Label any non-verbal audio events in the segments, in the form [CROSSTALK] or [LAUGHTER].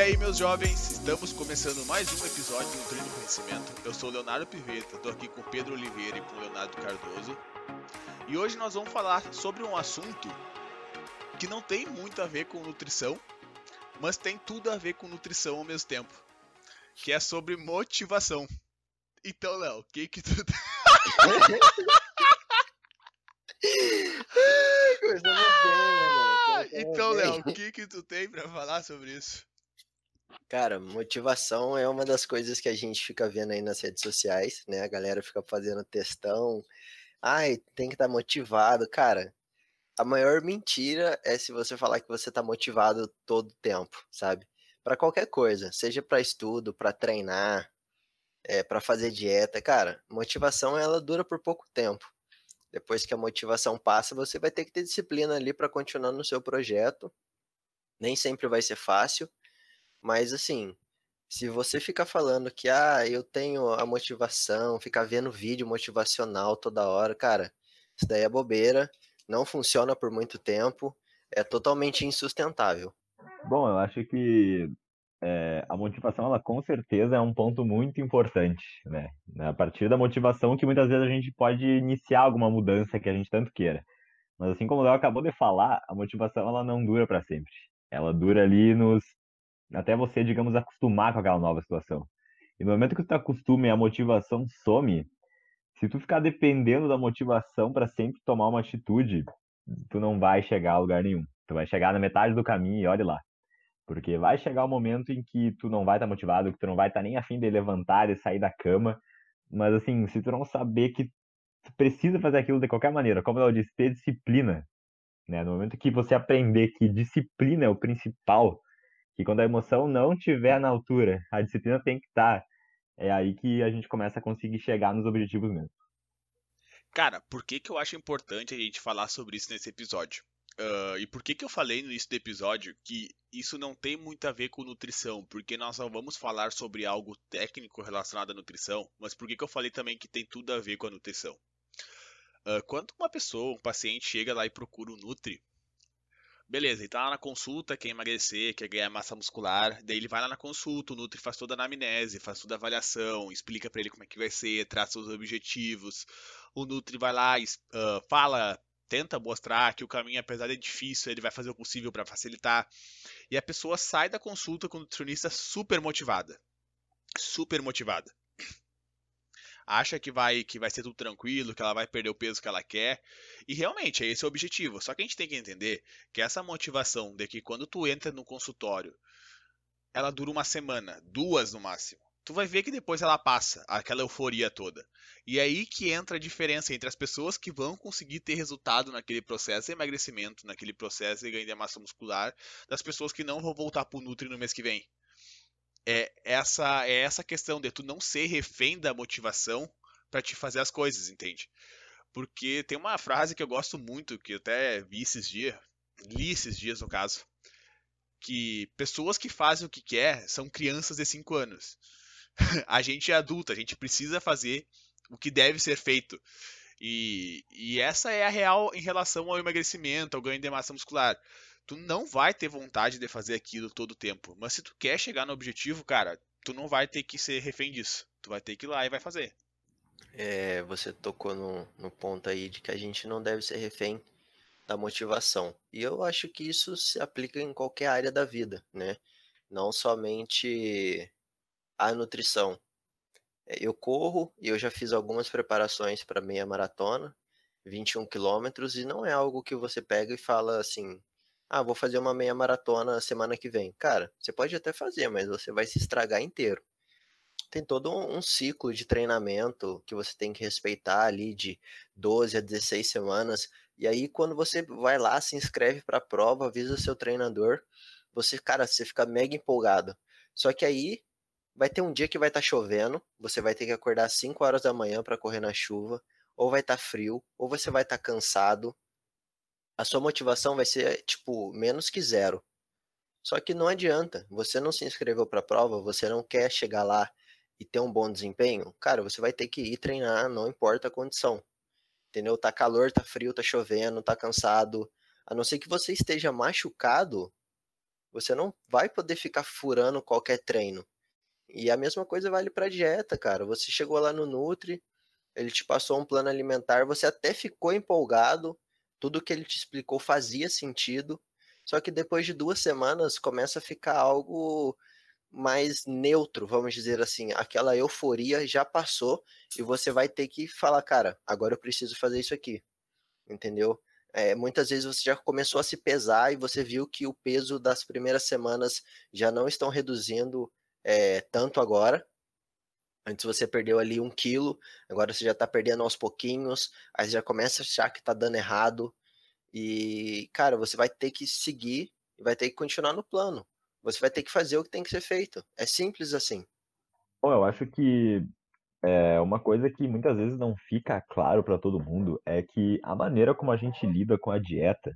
aí, meus jovens, estamos começando mais um episódio do Treino Conhecimento. Eu sou o Leonardo Piveta, estou aqui com o Pedro Oliveira e com o Leonardo Cardoso. E hoje nós vamos falar sobre um assunto que não tem muito a ver com nutrição, mas tem tudo a ver com nutrição ao mesmo tempo, que é sobre motivação. Então, Léo, o que que tu [LAUGHS] mano. Então, Léo, o que que tu tem para falar sobre isso? Cara, motivação é uma das coisas que a gente fica vendo aí nas redes sociais, né? A galera fica fazendo textão. Ai, tem que estar tá motivado. Cara, a maior mentira é se você falar que você tá motivado todo tempo, sabe? Para qualquer coisa, seja para estudo, para treinar, é, para fazer dieta, cara, motivação ela dura por pouco tempo. Depois que a motivação passa, você vai ter que ter disciplina ali para continuar no seu projeto. Nem sempre vai ser fácil, mas assim, se você ficar falando que ah, eu tenho a motivação, ficar vendo vídeo motivacional toda hora, cara, isso daí é bobeira, não funciona por muito tempo, é totalmente insustentável. Bom, eu acho que é, a motivação, ela com certeza é um ponto muito importante, né? A partir da motivação que muitas vezes a gente pode iniciar alguma mudança que a gente tanto queira. Mas assim como o Léo acabou de falar, a motivação ela não dura para sempre. Ela dura ali nos até você, digamos, acostumar com aquela nova situação. E no momento que tu acostuma e a motivação some, se tu ficar dependendo da motivação para sempre tomar uma atitude, tu não vai chegar a lugar nenhum. Tu vai chegar na metade do caminho e olhe lá. Porque vai chegar o um momento em que tu não vai estar tá motivado, que tu não vai estar tá nem afim de levantar, e sair da cama. Mas assim, se tu não saber que tu precisa fazer aquilo de qualquer maneira, como eu disse, ter disciplina, né? No momento que você aprender que disciplina é o principal, que quando a emoção não estiver na altura, a disciplina tem que estar, tá, é aí que a gente começa a conseguir chegar nos objetivos mesmo. Cara, por que, que eu acho importante a gente falar sobre isso nesse episódio? Uh, e por que, que eu falei no início do episódio que isso não tem muito a ver com nutrição? Porque nós não vamos falar sobre algo técnico relacionado à nutrição, mas por que, que eu falei também que tem tudo a ver com a nutrição? Uh, quando uma pessoa, um paciente, chega lá e procura o Nutri, beleza, ele tá lá na consulta, quer emagrecer, quer ganhar massa muscular, daí ele vai lá na consulta, o Nutri faz toda a anamnese, faz toda a avaliação, explica para ele como é que vai ser, traça os objetivos, o Nutri vai lá, uh, fala tenta mostrar que o caminho, apesar de difícil, ele vai fazer o possível para facilitar. E a pessoa sai da consulta com o nutricionista super motivada. Super motivada. Acha que vai que vai ser tudo tranquilo, que ela vai perder o peso que ela quer. E realmente, é esse o objetivo. Só que a gente tem que entender que essa motivação de que quando tu entra no consultório, ela dura uma semana, duas no máximo tu vai ver que depois ela passa, aquela euforia toda. E é aí que entra a diferença entre as pessoas que vão conseguir ter resultado naquele processo de emagrecimento, naquele processo de ganho de massa muscular, das pessoas que não vão voltar pro Nutri no mês que vem. É essa é essa questão de tu não ser refém da motivação para te fazer as coisas, entende? Porque tem uma frase que eu gosto muito, que eu até vi esses dias, li esses dias no caso, que pessoas que fazem o que quer são crianças de 5 anos. [LAUGHS] a gente é adulto, a gente precisa fazer o que deve ser feito. E, e essa é a real em relação ao emagrecimento, ao ganho de massa muscular. Tu não vai ter vontade de fazer aquilo todo o tempo. Mas se tu quer chegar no objetivo, cara, tu não vai ter que ser refém disso. Tu vai ter que ir lá e vai fazer. É, você tocou no, no ponto aí de que a gente não deve ser refém da motivação. E eu acho que isso se aplica em qualquer área da vida, né? Não somente a nutrição. Eu corro e eu já fiz algumas preparações para meia maratona, 21 quilômetros, e não é algo que você pega e fala assim: ah, vou fazer uma meia maratona semana que vem. Cara, você pode até fazer, mas você vai se estragar inteiro. Tem todo um ciclo de treinamento que você tem que respeitar ali de 12 a 16 semanas. E aí, quando você vai lá, se inscreve para a prova, avisa seu treinador, você, cara, você fica mega empolgado. Só que aí vai ter um dia que vai estar tá chovendo, você vai ter que acordar às 5 horas da manhã para correr na chuva, ou vai estar tá frio, ou você vai estar tá cansado. A sua motivação vai ser tipo menos que zero. Só que não adianta, você não se inscreveu para a prova, você não quer chegar lá e ter um bom desempenho, cara, você vai ter que ir treinar, não importa a condição. Entendeu? Tá calor, tá frio, tá chovendo, tá cansado. A não ser que você esteja machucado, você não vai poder ficar furando qualquer treino. E a mesma coisa vale para dieta, cara. Você chegou lá no Nutri, ele te passou um plano alimentar, você até ficou empolgado, tudo que ele te explicou fazia sentido, só que depois de duas semanas começa a ficar algo mais neutro, vamos dizer assim. Aquela euforia já passou e você vai ter que falar, cara, agora eu preciso fazer isso aqui. Entendeu? É, muitas vezes você já começou a se pesar e você viu que o peso das primeiras semanas já não estão reduzindo é, tanto agora. Antes você perdeu ali um quilo, agora você já está perdendo aos pouquinhos, aí você já começa a achar que está dando errado. E, cara, você vai ter que seguir e vai ter que continuar no plano. Você vai ter que fazer o que tem que ser feito. É simples assim. Bom, eu acho que é, uma coisa que muitas vezes não fica claro para todo mundo é que a maneira como a gente lida com a dieta,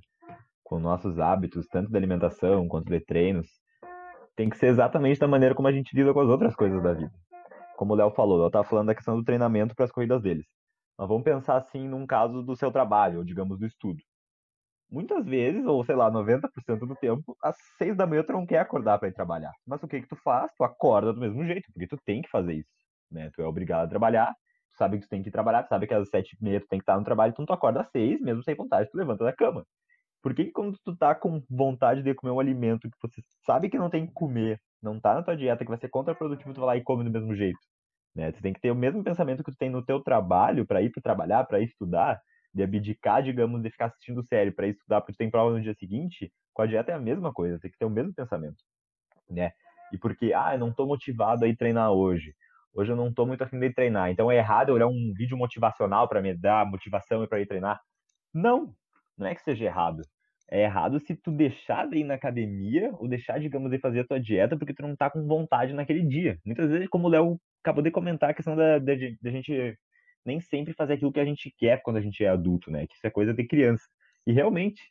com nossos hábitos, tanto da alimentação quanto de treinos, tem que ser exatamente da maneira como a gente lida com as outras coisas da vida. Como o Léo falou, eu estava falando da questão do treinamento para as corridas deles. Mas vamos pensar assim num caso do seu trabalho, ou digamos do estudo. Muitas vezes, ou sei lá, 90% do tempo, às seis da manhã tu não quer acordar para ir trabalhar. Mas o que que tu faz? Tu acorda do mesmo jeito, porque tu tem que fazer isso, né? Tu é obrigado a trabalhar, tu sabe que tu tem que trabalhar, tu sabe que às sete e meia tu tem que estar no trabalho, então tu acorda às seis, mesmo sem vontade, tu levanta da cama. Por que, que quando tu tá com vontade de comer um alimento que você sabe que não tem que comer, não tá na tua dieta, que vai ser contraprodutivo, tu vai lá e come do mesmo jeito? Né? Tu tem que ter o mesmo pensamento que tu tem no teu trabalho, para ir para trabalhar, para estudar, de abdicar, digamos, de ficar assistindo série para estudar porque tu tem prova no dia seguinte, com a dieta é a mesma coisa, tem que ter o mesmo pensamento, né? E porque, ah, eu não tô motivado a ir treinar hoje. Hoje eu não tô muito afim de treinar. Então é errado eu olhar um vídeo motivacional para me dar motivação para ir treinar? Não, não é que seja errado é errado se tu deixar de ir na academia ou deixar, digamos, de fazer a tua dieta porque tu não tá com vontade naquele dia. Muitas vezes, como o Léo acabou de comentar, a questão da, da, da, gente nem sempre fazer aquilo que a gente quer quando a gente é adulto, né? Que isso é coisa de criança. E realmente,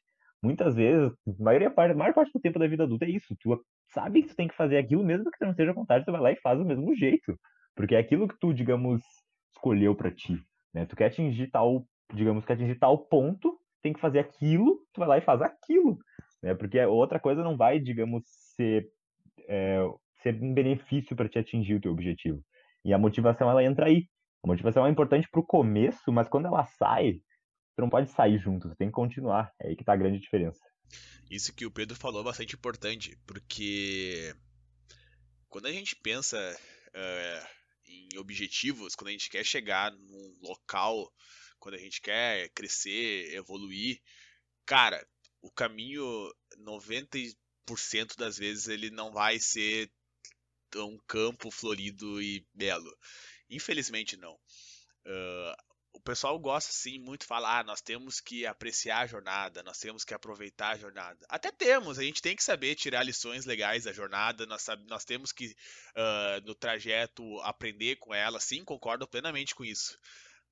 muitas vezes, a maioria, a maior parte do tempo da vida adulta é isso. Tu sabe que tu tem que fazer aquilo, mesmo que tu não seja vontade, tu vai lá e faz do mesmo jeito. Porque é aquilo que tu, digamos, escolheu para ti. Né? Tu quer atingir tal, digamos, quer atingir tal ponto tem que fazer aquilo, tu vai lá e faz aquilo, né? Porque outra coisa não vai, digamos, ser, é, ser um benefício para te atingir o teu objetivo. E a motivação, ela entra aí. A motivação é importante para o começo, mas quando ela sai, tu não pode sair junto, tu tem que continuar. É aí que tá a grande diferença. Isso que o Pedro falou é bastante importante, porque quando a gente pensa uh, em objetivos, quando a gente quer chegar num local quando a gente quer crescer, evoluir, cara, o caminho 90% das vezes ele não vai ser um campo florido e belo. Infelizmente não. Uh, o pessoal gosta sim muito de falar, ah, nós temos que apreciar a jornada, nós temos que aproveitar a jornada. Até temos, a gente tem que saber tirar lições legais da jornada, nós, nós temos que, uh, no trajeto, aprender com ela, sim, concordo plenamente com isso.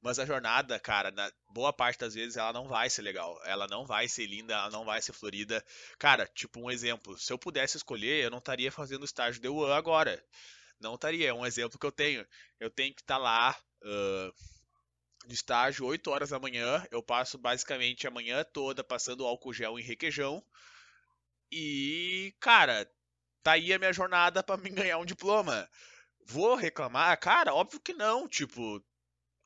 Mas a jornada, cara, na boa parte das vezes ela não vai ser legal. Ela não vai ser linda, ela não vai ser florida. Cara, tipo um exemplo. Se eu pudesse escolher, eu não estaria fazendo estágio de UAN agora. Não estaria. É um exemplo que eu tenho. Eu tenho que estar tá lá uh, no estágio 8 horas da manhã. Eu passo basicamente a manhã toda passando álcool gel em requeijão. E, cara, tá aí a minha jornada para me [LAUGHS] ganhar um diploma. Vou reclamar? Cara, óbvio que não. Tipo,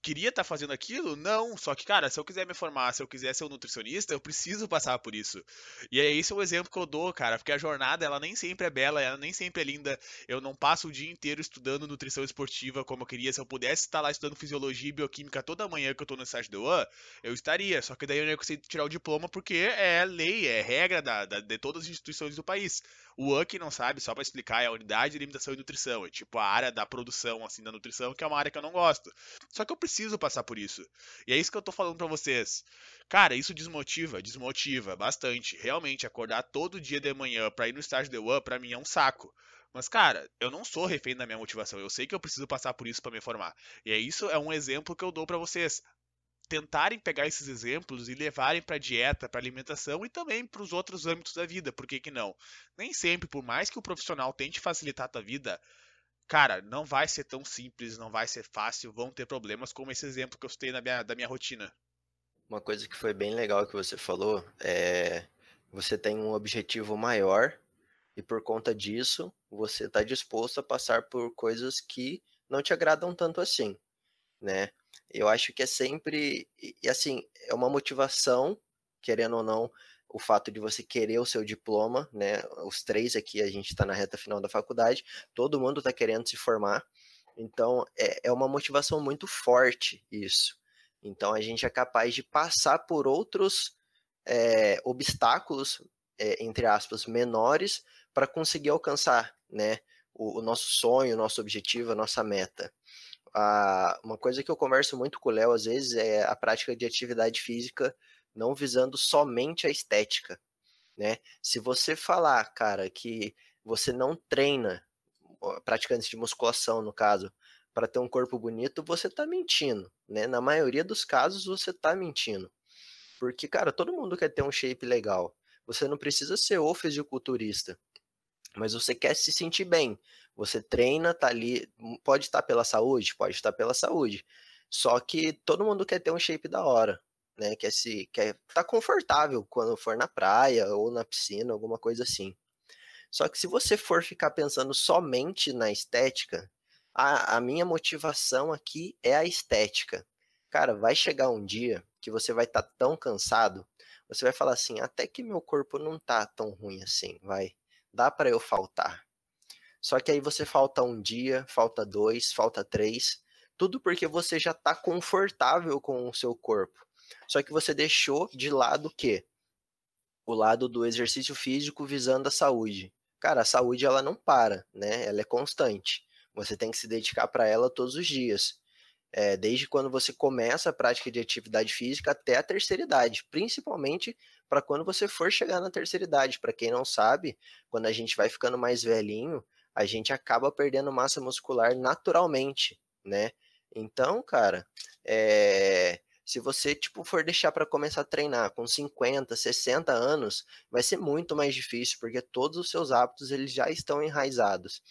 queria estar tá fazendo aquilo? Não. Só que, cara, se eu quiser me formar, se eu quiser ser um nutricionista, eu preciso passar por isso. E é esse é o exemplo que eu dou, cara, porque a jornada, ela nem sempre é bela, ela nem sempre é linda. Eu não passo o dia inteiro estudando nutrição esportiva como eu queria. Se eu pudesse estar lá estudando fisiologia e bioquímica toda manhã que eu tô no estágio do UAN, eu estaria. Só que daí eu não ia conseguir tirar o diploma porque é lei, é regra da, da de todas as instituições do país. O UAN, que não sabe, só para explicar, é a unidade de alimentação e nutrição. É tipo a área da produção, assim, da nutrição, que é uma área que eu não gosto. Só que eu preciso passar por isso. E é isso que eu tô falando para vocês. Cara, isso desmotiva, desmotiva bastante. Realmente, acordar todo dia de manhã pra ir no estágio de UAN, pra mim é um saco. Mas, cara, eu não sou refém da minha motivação. Eu sei que eu preciso passar por isso para me formar. E é isso é um exemplo que eu dou para vocês tentarem pegar esses exemplos e levarem para dieta, para alimentação e também para os outros âmbitos da vida, por que, que não? Nem sempre, por mais que o profissional tente facilitar a tua vida, cara, não vai ser tão simples, não vai ser fácil, vão ter problemas como esse exemplo que eu citei na minha, da minha rotina. Uma coisa que foi bem legal que você falou é você tem um objetivo maior, E por conta disso, você está disposto a passar por coisas que não te agradam tanto assim, né? Eu acho que é sempre, e assim, é uma motivação, querendo ou não, o fato de você querer o seu diploma, né? Os três aqui, a gente está na reta final da faculdade, todo mundo está querendo se formar, então é, é uma motivação muito forte isso. Então a gente é capaz de passar por outros é, obstáculos, é, entre aspas, menores, para conseguir alcançar né, o, o, nosso sonho, o nosso objetivo, a nossa meta. Ah, uma coisa que eu converso muito com o Léo, às vezes, é a prática de atividade física não visando somente a estética. Né? Se você falar, cara, que você não treina, praticantes de musculação, no caso, para ter um corpo bonito, você está mentindo, né? Na maioria dos casos, você está mentindo. Porque, cara, todo mundo quer ter um shape legal. Você não precisa ser o fisiculturista, mas você quer se sentir bem. Você treina, tá ali, pode estar pela saúde, pode estar pela saúde. Só que todo mundo quer ter um shape da hora, né? Quer se quer estar tá confortável quando for na praia ou na piscina, alguma coisa assim. Só que se você for ficar pensando somente na estética, a, a minha motivação aqui é a estética. Cara, vai chegar um dia que você vai estar tá tão cansado, você vai falar assim, até que meu corpo não tá tão ruim assim, vai. Dá para eu faltar. Só que aí você falta um dia, falta dois, falta três, tudo porque você já tá confortável com o seu corpo. Só que você deixou de lado o quê? O lado do exercício físico visando a saúde. Cara, a saúde ela não para, né? Ela é constante. Você tem que se dedicar para ela todos os dias. É, desde quando você começa a prática de atividade física até a terceira idade, principalmente para quando você for chegar na terceira idade. Para quem não sabe, quando a gente vai ficando mais velhinho, a gente acaba perdendo massa muscular naturalmente, né? Então, cara, é, se você tipo for deixar para começar a treinar com 50, 60 anos, vai ser muito mais difícil, porque todos os seus hábitos eles já estão enraizados.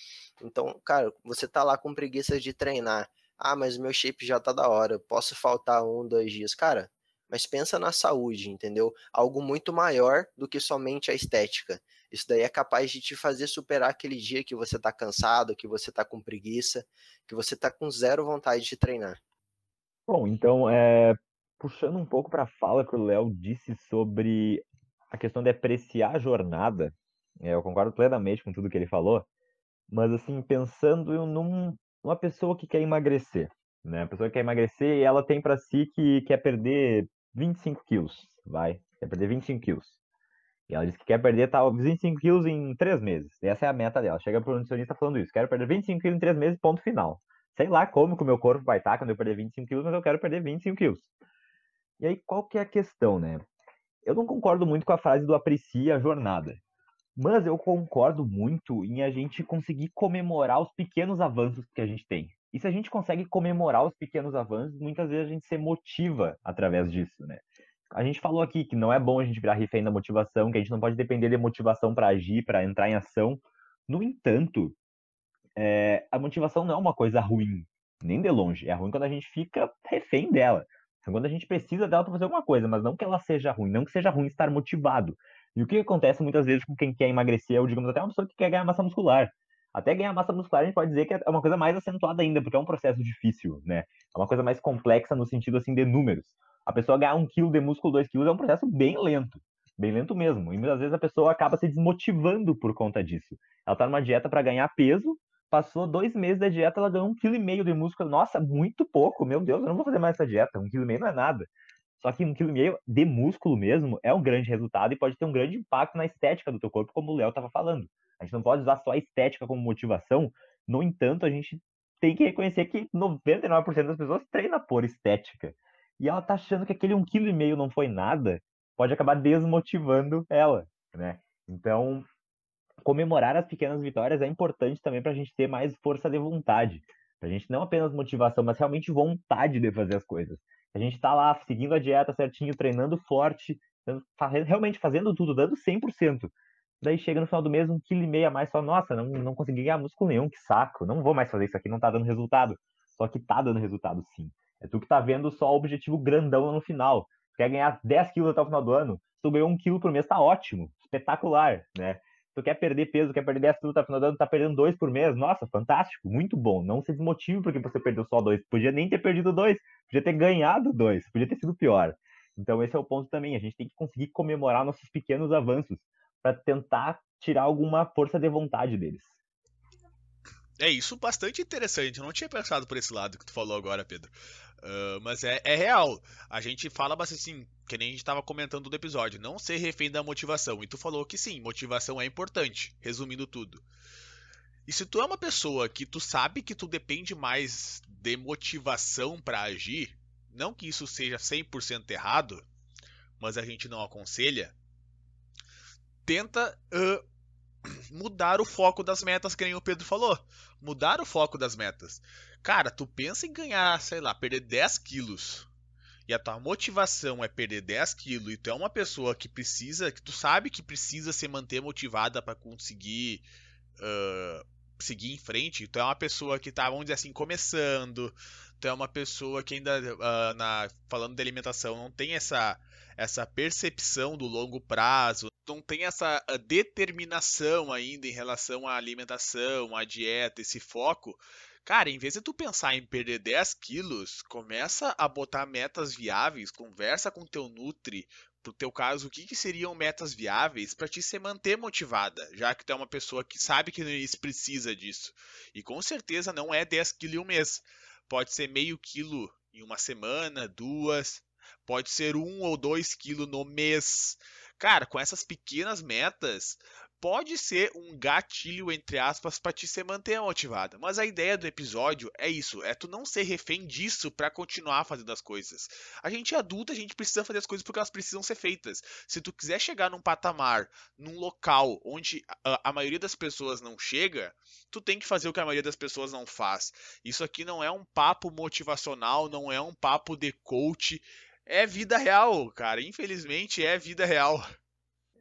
Então, cara, você tá lá com preguiça de treinar. Ah, mas o meu shape já tá da hora, posso faltar um, dois dias. Cara, mas pensa na saúde, entendeu? Algo muito maior do que somente a estética. Isso daí é capaz de te fazer superar aquele dia que você tá cansado, que você tá com preguiça, que você tá com zero vontade de treinar. Bom, então, é, puxando um pouco para a fala que o Léo disse sobre a questão de apreciar a jornada, é, eu concordo plenamente com tudo que ele falou, mas assim, pensando num, numa pessoa que quer emagrecer, né? A pessoa que quer emagrecer e ela tem para si que quer perder 25 quilos, vai, quer perder 25 quilos. E ela diz que quer perder tal, 25 quilos em 3 meses. Essa é a meta dela. Chega pro nutricionista falando isso. Quero perder 25 quilos em 3 meses, ponto final. Sei lá como que o meu corpo vai estar quando eu perder 25 quilos, mas eu quero perder 25 quilos. E aí, qual que é a questão, né? Eu não concordo muito com a frase do aprecie a jornada. Mas eu concordo muito em a gente conseguir comemorar os pequenos avanços que a gente tem. E se a gente consegue comemorar os pequenos avanços, muitas vezes a gente se motiva através disso, né? A gente falou aqui que não é bom a gente virar refém da motivação, que a gente não pode depender de motivação para agir, para entrar em ação. No entanto, é, a motivação não é uma coisa ruim, nem de longe. É ruim quando a gente fica refém dela. Então, quando a gente precisa dela para fazer alguma coisa, mas não que ela seja ruim, não que seja ruim estar motivado. E o que acontece muitas vezes com quem quer emagrecer, ou digamos até uma pessoa que quer ganhar massa muscular. Até ganhar massa muscular a gente pode dizer que é uma coisa mais acentuada ainda, porque é um processo difícil, né? É uma coisa mais complexa no sentido assim de números. A pessoa ganhar um quilo de músculo, dois quilos é um processo bem lento, bem lento mesmo. E muitas vezes a pessoa acaba se desmotivando por conta disso. Ela tá numa dieta para ganhar peso, passou dois meses da dieta, ela ganhou um quilo e meio de músculo. Nossa, muito pouco, meu Deus, eu não vou fazer mais essa dieta. Um quilo e meio não é nada. Só que um quilo e meio de músculo mesmo é um grande resultado e pode ter um grande impacto na estética do teu corpo, como o Léo estava falando. A gente não pode usar só a estética como motivação. No entanto, a gente tem que reconhecer que 99% das pessoas treina por estética. E ela tá achando que aquele um quilo e meio não foi nada, pode acabar desmotivando ela, né? Então, comemorar as pequenas vitórias é importante também para a gente ter mais força de vontade. Para a gente não apenas motivação, mas realmente vontade de fazer as coisas. A gente está lá seguindo a dieta certinho, treinando forte, realmente fazendo tudo, dando 100%. Daí chega no final do mês um quilo e meio a mais, só, nossa, não, não consegui ganhar músculo nenhum, que saco, não vou mais fazer isso aqui, não tá dando resultado. Só que tá dando resultado sim. É tu que tá vendo só o objetivo grandão no final. Quer ganhar 10 quilos até o final do ano? Se tu ganhou um quilo por mês, tá ótimo, espetacular, né? Tu quer perder peso, quer perder 10 quilos, tá final do ano, tá perdendo 2 por mês. Nossa, fantástico, muito bom. Não se desmotive porque você perdeu só 2. Podia nem ter perdido 2, podia ter ganhado 2, podia ter sido pior. Então esse é o ponto também. A gente tem que conseguir comemorar nossos pequenos avanços para tentar tirar alguma força de vontade deles. É isso bastante interessante. Eu não tinha pensado por esse lado que tu falou agora, Pedro. Uh, mas é, é, real. A gente fala bastante assim, que nem a gente estava comentando no episódio, não ser refém da motivação. E tu falou que sim, motivação é importante, resumindo tudo. E se tu é uma pessoa que tu sabe que tu depende mais de motivação para agir, não que isso seja 100% errado, mas a gente não aconselha, tenta uh, mudar o foco das metas, que nem o Pedro falou. Mudar o foco das metas. Cara, tu pensa em ganhar, sei lá, perder 10 quilos. E a tua motivação é perder 10 quilos. E tu é uma pessoa que precisa, que tu sabe que precisa se manter motivada para conseguir uh, seguir em frente. Tu é uma pessoa que tá, vamos dizer assim, começando. Tu é uma pessoa que ainda, uh, na, falando de alimentação, não tem essa, essa percepção do longo prazo, não tem essa determinação ainda em relação à alimentação, à dieta, esse foco. Cara, em vez de tu pensar em perder 10 quilos, começa a botar metas viáveis, conversa com teu Nutri, pro teu caso, o que, que seriam metas viáveis para te se manter motivada, já que tu é uma pessoa que sabe que precisa disso. E com certeza não é 10 quilos em um mês. Pode ser meio quilo em uma semana, duas, pode ser um ou dois quilos no mês. Cara, com essas pequenas metas, pode ser um gatilho, entre aspas, para te se manter motivada. Mas a ideia do episódio é isso: é tu não ser refém disso para continuar fazendo as coisas. A gente é adulta, a gente precisa fazer as coisas porque elas precisam ser feitas. Se tu quiser chegar num patamar, num local onde a, a maioria das pessoas não chega, tu tem que fazer o que a maioria das pessoas não faz. Isso aqui não é um papo motivacional, não é um papo de coach. É vida real, cara. Infelizmente é vida real.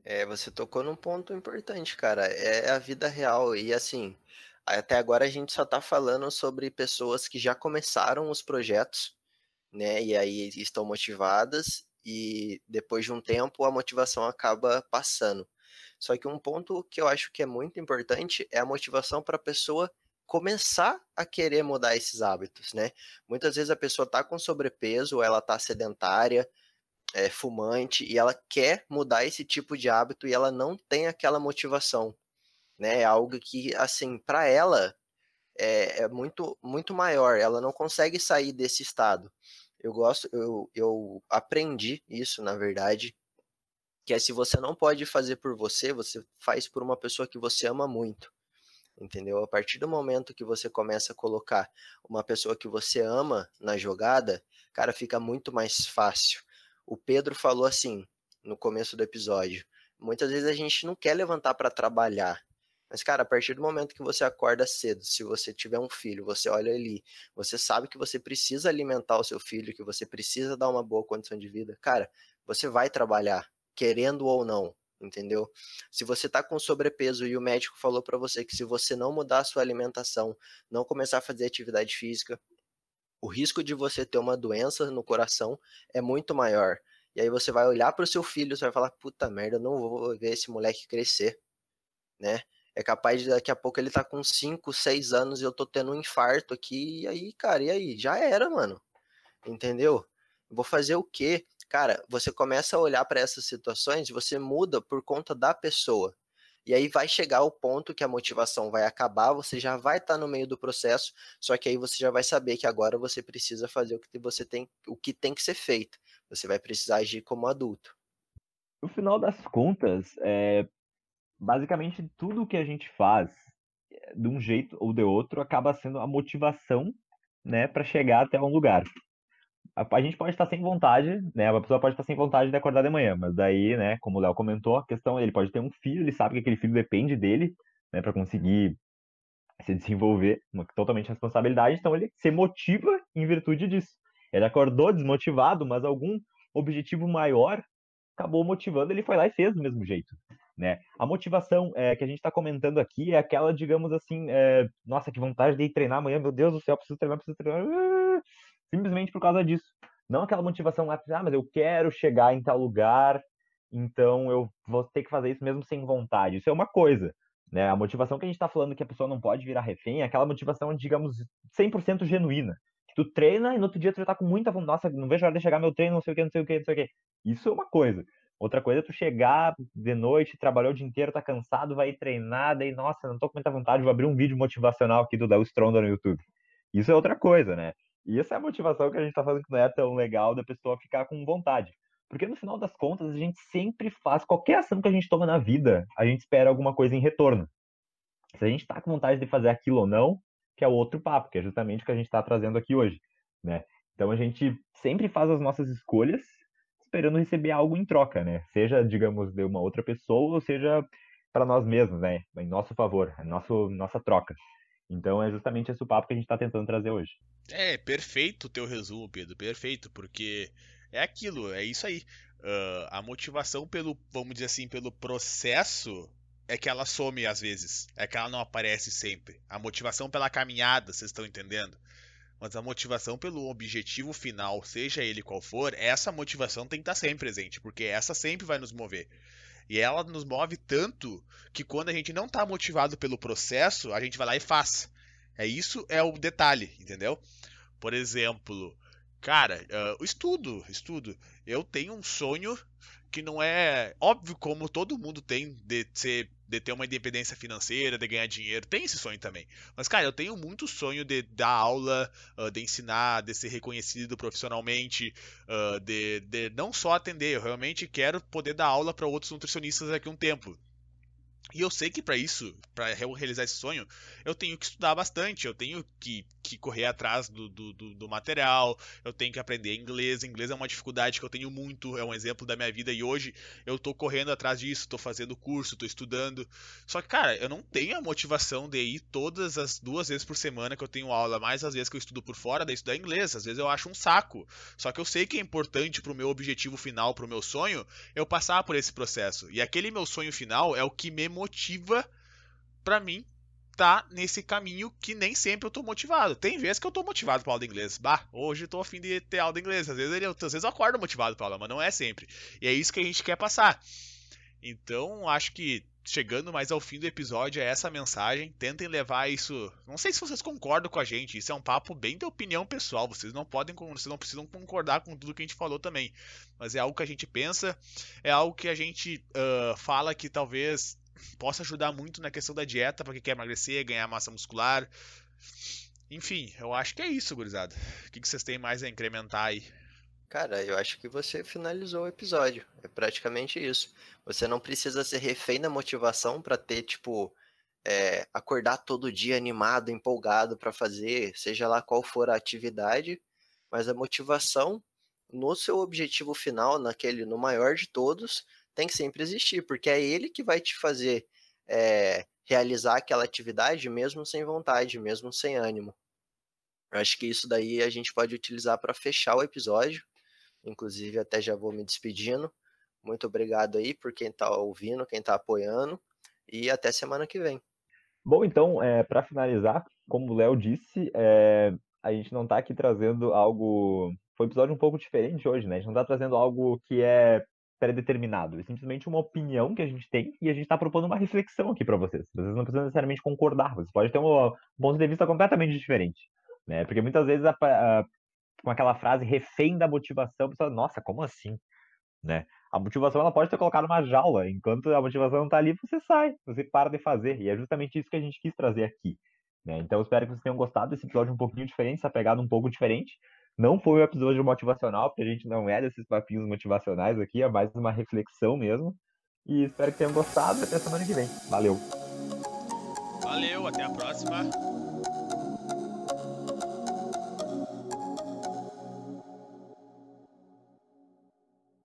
É, você tocou num ponto importante, cara. É a vida real. E assim, até agora a gente só tá falando sobre pessoas que já começaram os projetos, né? E aí estão motivadas, e depois de um tempo a motivação acaba passando. Só que um ponto que eu acho que é muito importante é a motivação para a pessoa começar a querer mudar esses hábitos, né? Muitas vezes a pessoa tá com sobrepeso, ela tá sedentária, é, fumante e ela quer mudar esse tipo de hábito e ela não tem aquela motivação, né? É algo que, assim, para ela é, é, muito muito maior. Ela não consegue sair desse estado. Eu gosto, eu, eu aprendi isso, na verdade, que é se você não pode fazer por você, você faz por uma pessoa que você ama muito. Entendeu? A partir do momento que você começa a colocar uma pessoa que você ama na jogada, cara, fica muito mais fácil. O Pedro falou assim no começo do episódio. Muitas vezes a gente não quer levantar para trabalhar. Mas, cara, a partir do momento que você acorda cedo, se você tiver um filho, você olha ali, você sabe que você precisa alimentar o seu filho, que você precisa dar uma boa condição de vida, cara, você vai trabalhar, querendo ou não, entendeu? Se você tá com sobrepeso e o médico falou para você que se você não mudar a sua alimentação, não começar a fazer atividade física, o risco de você ter uma doença no coração é muito maior. E aí você vai olhar para o seu filho, você vai falar, puta merda, eu não vou ver esse moleque crescer, né? É capaz de daqui a pouco ele tá com 5, 6 anos e eu tô tendo um infarto aqui, e aí, cara, e aí? Já era, mano. Entendeu? Vou fazer o quê? Cara, você começa a olhar para essas situações e você muda por conta da pessoa. E aí vai chegar o ponto que a motivação vai acabar, você já vai estar tá no meio do processo, só que aí você já vai saber que agora você precisa fazer o que você tem, o que tem que ser feito. Você vai precisar agir como adulto. No final das contas, é, basicamente tudo que a gente faz, eh, de um jeito ou de outro, acaba sendo a motivação, né, para chegar até um lugar a, a, gente pode estar sem vontade, né? Uma pessoa pode estar sem vontade de acordar de manhã, mas daí, né, como o Léo comentou, a questão ele pode ter um filho, ele sabe que aquele filho depende dele, né, para conseguir se desenvolver, uma totalmente responsabilidade, então ele se motiva em virtude disso. Ele acordou desmotivado, mas algum objetivo maior acabou motivando, ele foi lá e fez do mesmo jeito, né? A motivação é, que a gente está comentando aqui é aquela, digamos assim, é, nossa, que vontade de ir treinar amanhã, meu Deus do céu, preciso treinar, preciso treinar, simplesmente por causa disso. Não aquela motivação ah, mas eu quero chegar em tal lugar então eu vou ter que fazer isso mesmo sem vontade. Isso é uma coisa. Né? A motivação que a gente está falando que a pessoa não pode virar refém é aquela motivação, digamos, 100% genuína. Que tu treina e no outro dia tu já tá com muita vontade. Nossa, não vejo a hora de chegar meu treino, não sei o que, não sei o que, não sei o que. Isso é uma coisa. Outra coisa é tu chegar de noite, trabalhou o dia inteiro, tá cansado, vai treinar, daí, nossa, não tô com muita vontade, vou abrir um vídeo motivacional aqui do Léo Stronda no YouTube. Isso é outra coisa, né? E essa é a motivação que a gente tá falando que não é tão legal da pessoa ficar com vontade. Porque no final das contas, a gente sempre faz, qualquer ação que a gente toma na vida, a gente espera alguma coisa em retorno. Se a gente tá com vontade de fazer aquilo ou não, que é o outro papo, que é justamente o que a gente está trazendo aqui hoje, né? Então a gente sempre faz as nossas escolhas esperando receber algo em troca, né? Seja, digamos, de uma outra pessoa, ou seja para nós mesmos, né? Em nosso favor, nosso, nossa troca. Então é justamente esse o papo que a gente está tentando trazer hoje. É, perfeito o teu resumo, Pedro, perfeito, porque é aquilo, é isso aí. Uh, a motivação pelo, vamos dizer assim, pelo processo é que ela some às vezes. É que ela não aparece sempre. A motivação pela caminhada, vocês estão entendendo? Mas a motivação pelo objetivo final, seja ele qual for, essa motivação tem que estar sempre presente, porque essa sempre vai nos mover. E ela nos move tanto que quando a gente não está motivado pelo processo, a gente vai lá e faz. É isso é o detalhe, entendeu? Por exemplo, cara, uh, estudo, estudo. Eu tenho um sonho que não é óbvio como todo mundo tem de ser de ter uma independência financeira, de ganhar dinheiro. Tem esse sonho também. Mas, cara, eu tenho muito sonho de dar aula, uh, de ensinar, de ser reconhecido profissionalmente, uh, de, de não só atender. Eu realmente quero poder dar aula para outros nutricionistas daqui a um tempo. E eu sei que para isso, para realizar esse sonho, eu tenho que estudar bastante, eu tenho que, que correr atrás do, do, do, material, eu tenho que aprender inglês. Inglês é uma dificuldade que eu tenho muito, é um exemplo da minha vida e hoje eu tô correndo atrás disso, tô fazendo curso, tô estudando. Só que, cara, eu não tenho a motivação de ir todas as duas vezes por semana que eu tenho aula, mais as vezes que eu estudo por fora, de estudar inglês. Às vezes eu acho um saco. Só que eu sei que é importante pro meu objetivo final, pro meu sonho, eu passar por esse processo. E aquele meu sonho final é o que me motiva para mim tá nesse caminho que nem sempre eu tô motivado. Tem vezes que eu tô motivado pra aula de inglês. Bah, hoje eu tô afim de ter aula de inglês. Às vezes, eu, às vezes eu acordo motivado pra aula, mas não é sempre. E é isso que a gente quer passar. Então, acho que chegando mais ao fim do episódio é essa mensagem. Tentem levar isso. Não sei se vocês concordam com a gente. Isso é um papo bem de opinião pessoal. Vocês não podem, vocês não precisam concordar com tudo que a gente falou também. Mas é algo que a gente pensa, é algo que a gente uh, fala que talvez possa ajudar muito na questão da dieta para quem quer emagrecer, ganhar massa muscular. Enfim, eu acho que é isso, gurizada. O que vocês têm mais a incrementar aí? Cara, eu acho que você finalizou o episódio. É praticamente isso. Você não precisa ser refém da motivação para ter, tipo, é, acordar todo dia animado, empolgado para fazer, seja lá qual for a atividade, mas a motivação no seu objetivo final, naquele, no maior de todos, tem que sempre existir, porque é ele que vai te fazer é, realizar aquela atividade mesmo sem vontade, mesmo sem ânimo. Eu acho que isso daí a gente pode utilizar para fechar o episódio. Inclusive, até já vou me despedindo. Muito obrigado aí por quem está ouvindo, quem está apoiando. E até semana que vem. Bom, então, é, para finalizar, como o Léo disse, é, a gente não está aqui trazendo algo. Foi um episódio um pouco diferente hoje, né? A gente não está trazendo algo que é pré-determinado. É simplesmente uma opinião que a gente tem e a gente está propondo uma reflexão aqui para vocês. Vocês não precisam necessariamente concordar, vocês podem ter um, ponto de vista completamente diferente. Né? Porque muitas vezes, a, a, com aquela frase refém da motivação, a pessoa, nossa, como assim? Né? A motivação ela pode ser colocada numa jaula, enquanto a motivação não está ali, você sai, você para de fazer. E é justamente isso que a gente quis trazer aqui. Né? Então, espero que vocês tenham gostado desse episódio um pouquinho diferente, essa pegada um pouco diferente. Não foi um episódio motivacional, porque a gente não é desses papinhos motivacionais aqui, é mais uma reflexão mesmo. E espero que tenham gostado. Até semana que vem. Valeu! Valeu, até a próxima.